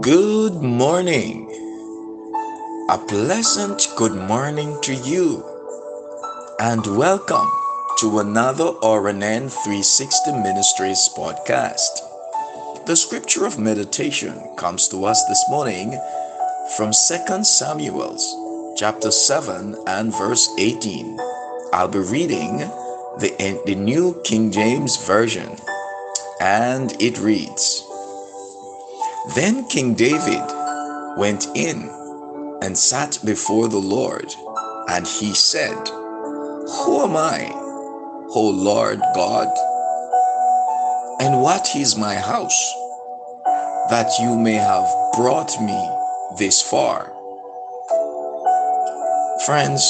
Good morning. A pleasant good morning to you. And welcome to another RNN 360 Ministries podcast. The scripture of meditation comes to us this morning from 2 Samuel chapter 7 and verse 18. I'll be reading the, the New King James Version, and it reads, then King David went in and sat before the Lord, and he said, Who am I, O Lord God? And what is my house that you may have brought me this far? Friends,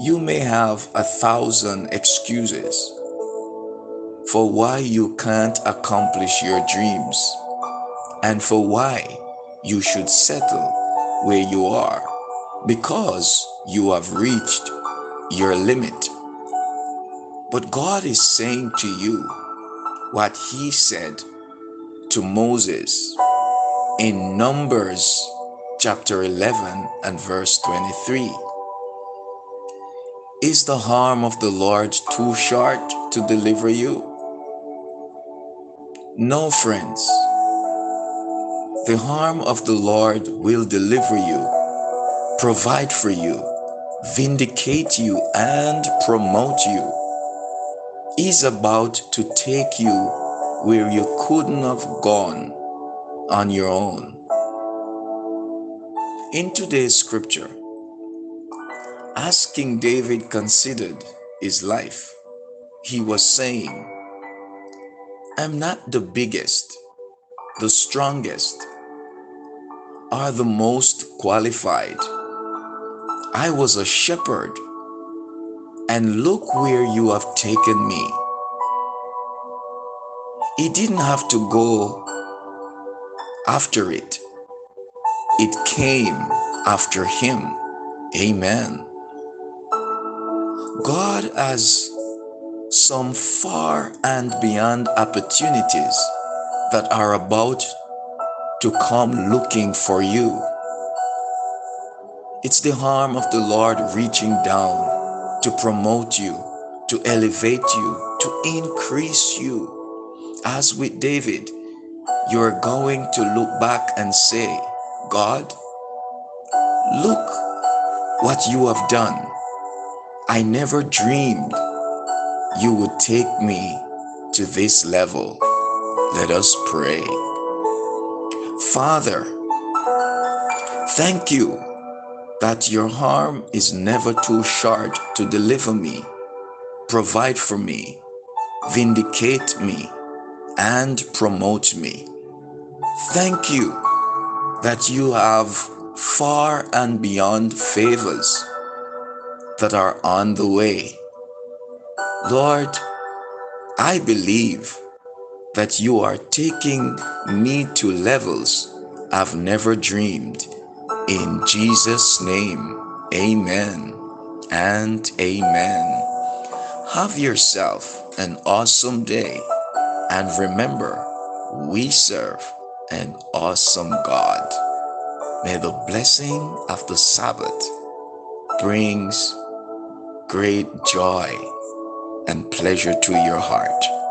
you may have a thousand excuses for why you can't accomplish your dreams and for why you should settle where you are because you have reached your limit. But God is saying to you what He said to Moses in Numbers chapter 11 and verse 23. Is the harm of the Lord too short to deliver you? No, friends. The harm of the Lord will deliver you, provide for you, vindicate you, and promote you. He's about to take you where you couldn't have gone on your own. In today's scripture, as King David considered his life, he was saying, I'm not the biggest, the strongest, are the most qualified. I was a shepherd, and look where you have taken me. He didn't have to go after it, it came after him. Amen. God has some far and beyond opportunities that are about to come looking for you. It's the harm of the Lord reaching down to promote you, to elevate you, to increase you. As with David, you're going to look back and say, God, look what you have done. I never dreamed you would take me to this level. Let us pray. Father, thank you that your harm is never too short to deliver me, provide for me, vindicate me, and promote me. Thank you that you have far and beyond favors that are on the way. Lord, I believe that you are taking me to levels I've never dreamed. In Jesus' name, amen and amen. Have yourself an awesome day and remember, we serve an awesome God. May the blessing of the Sabbath brings great joy and pleasure to your heart.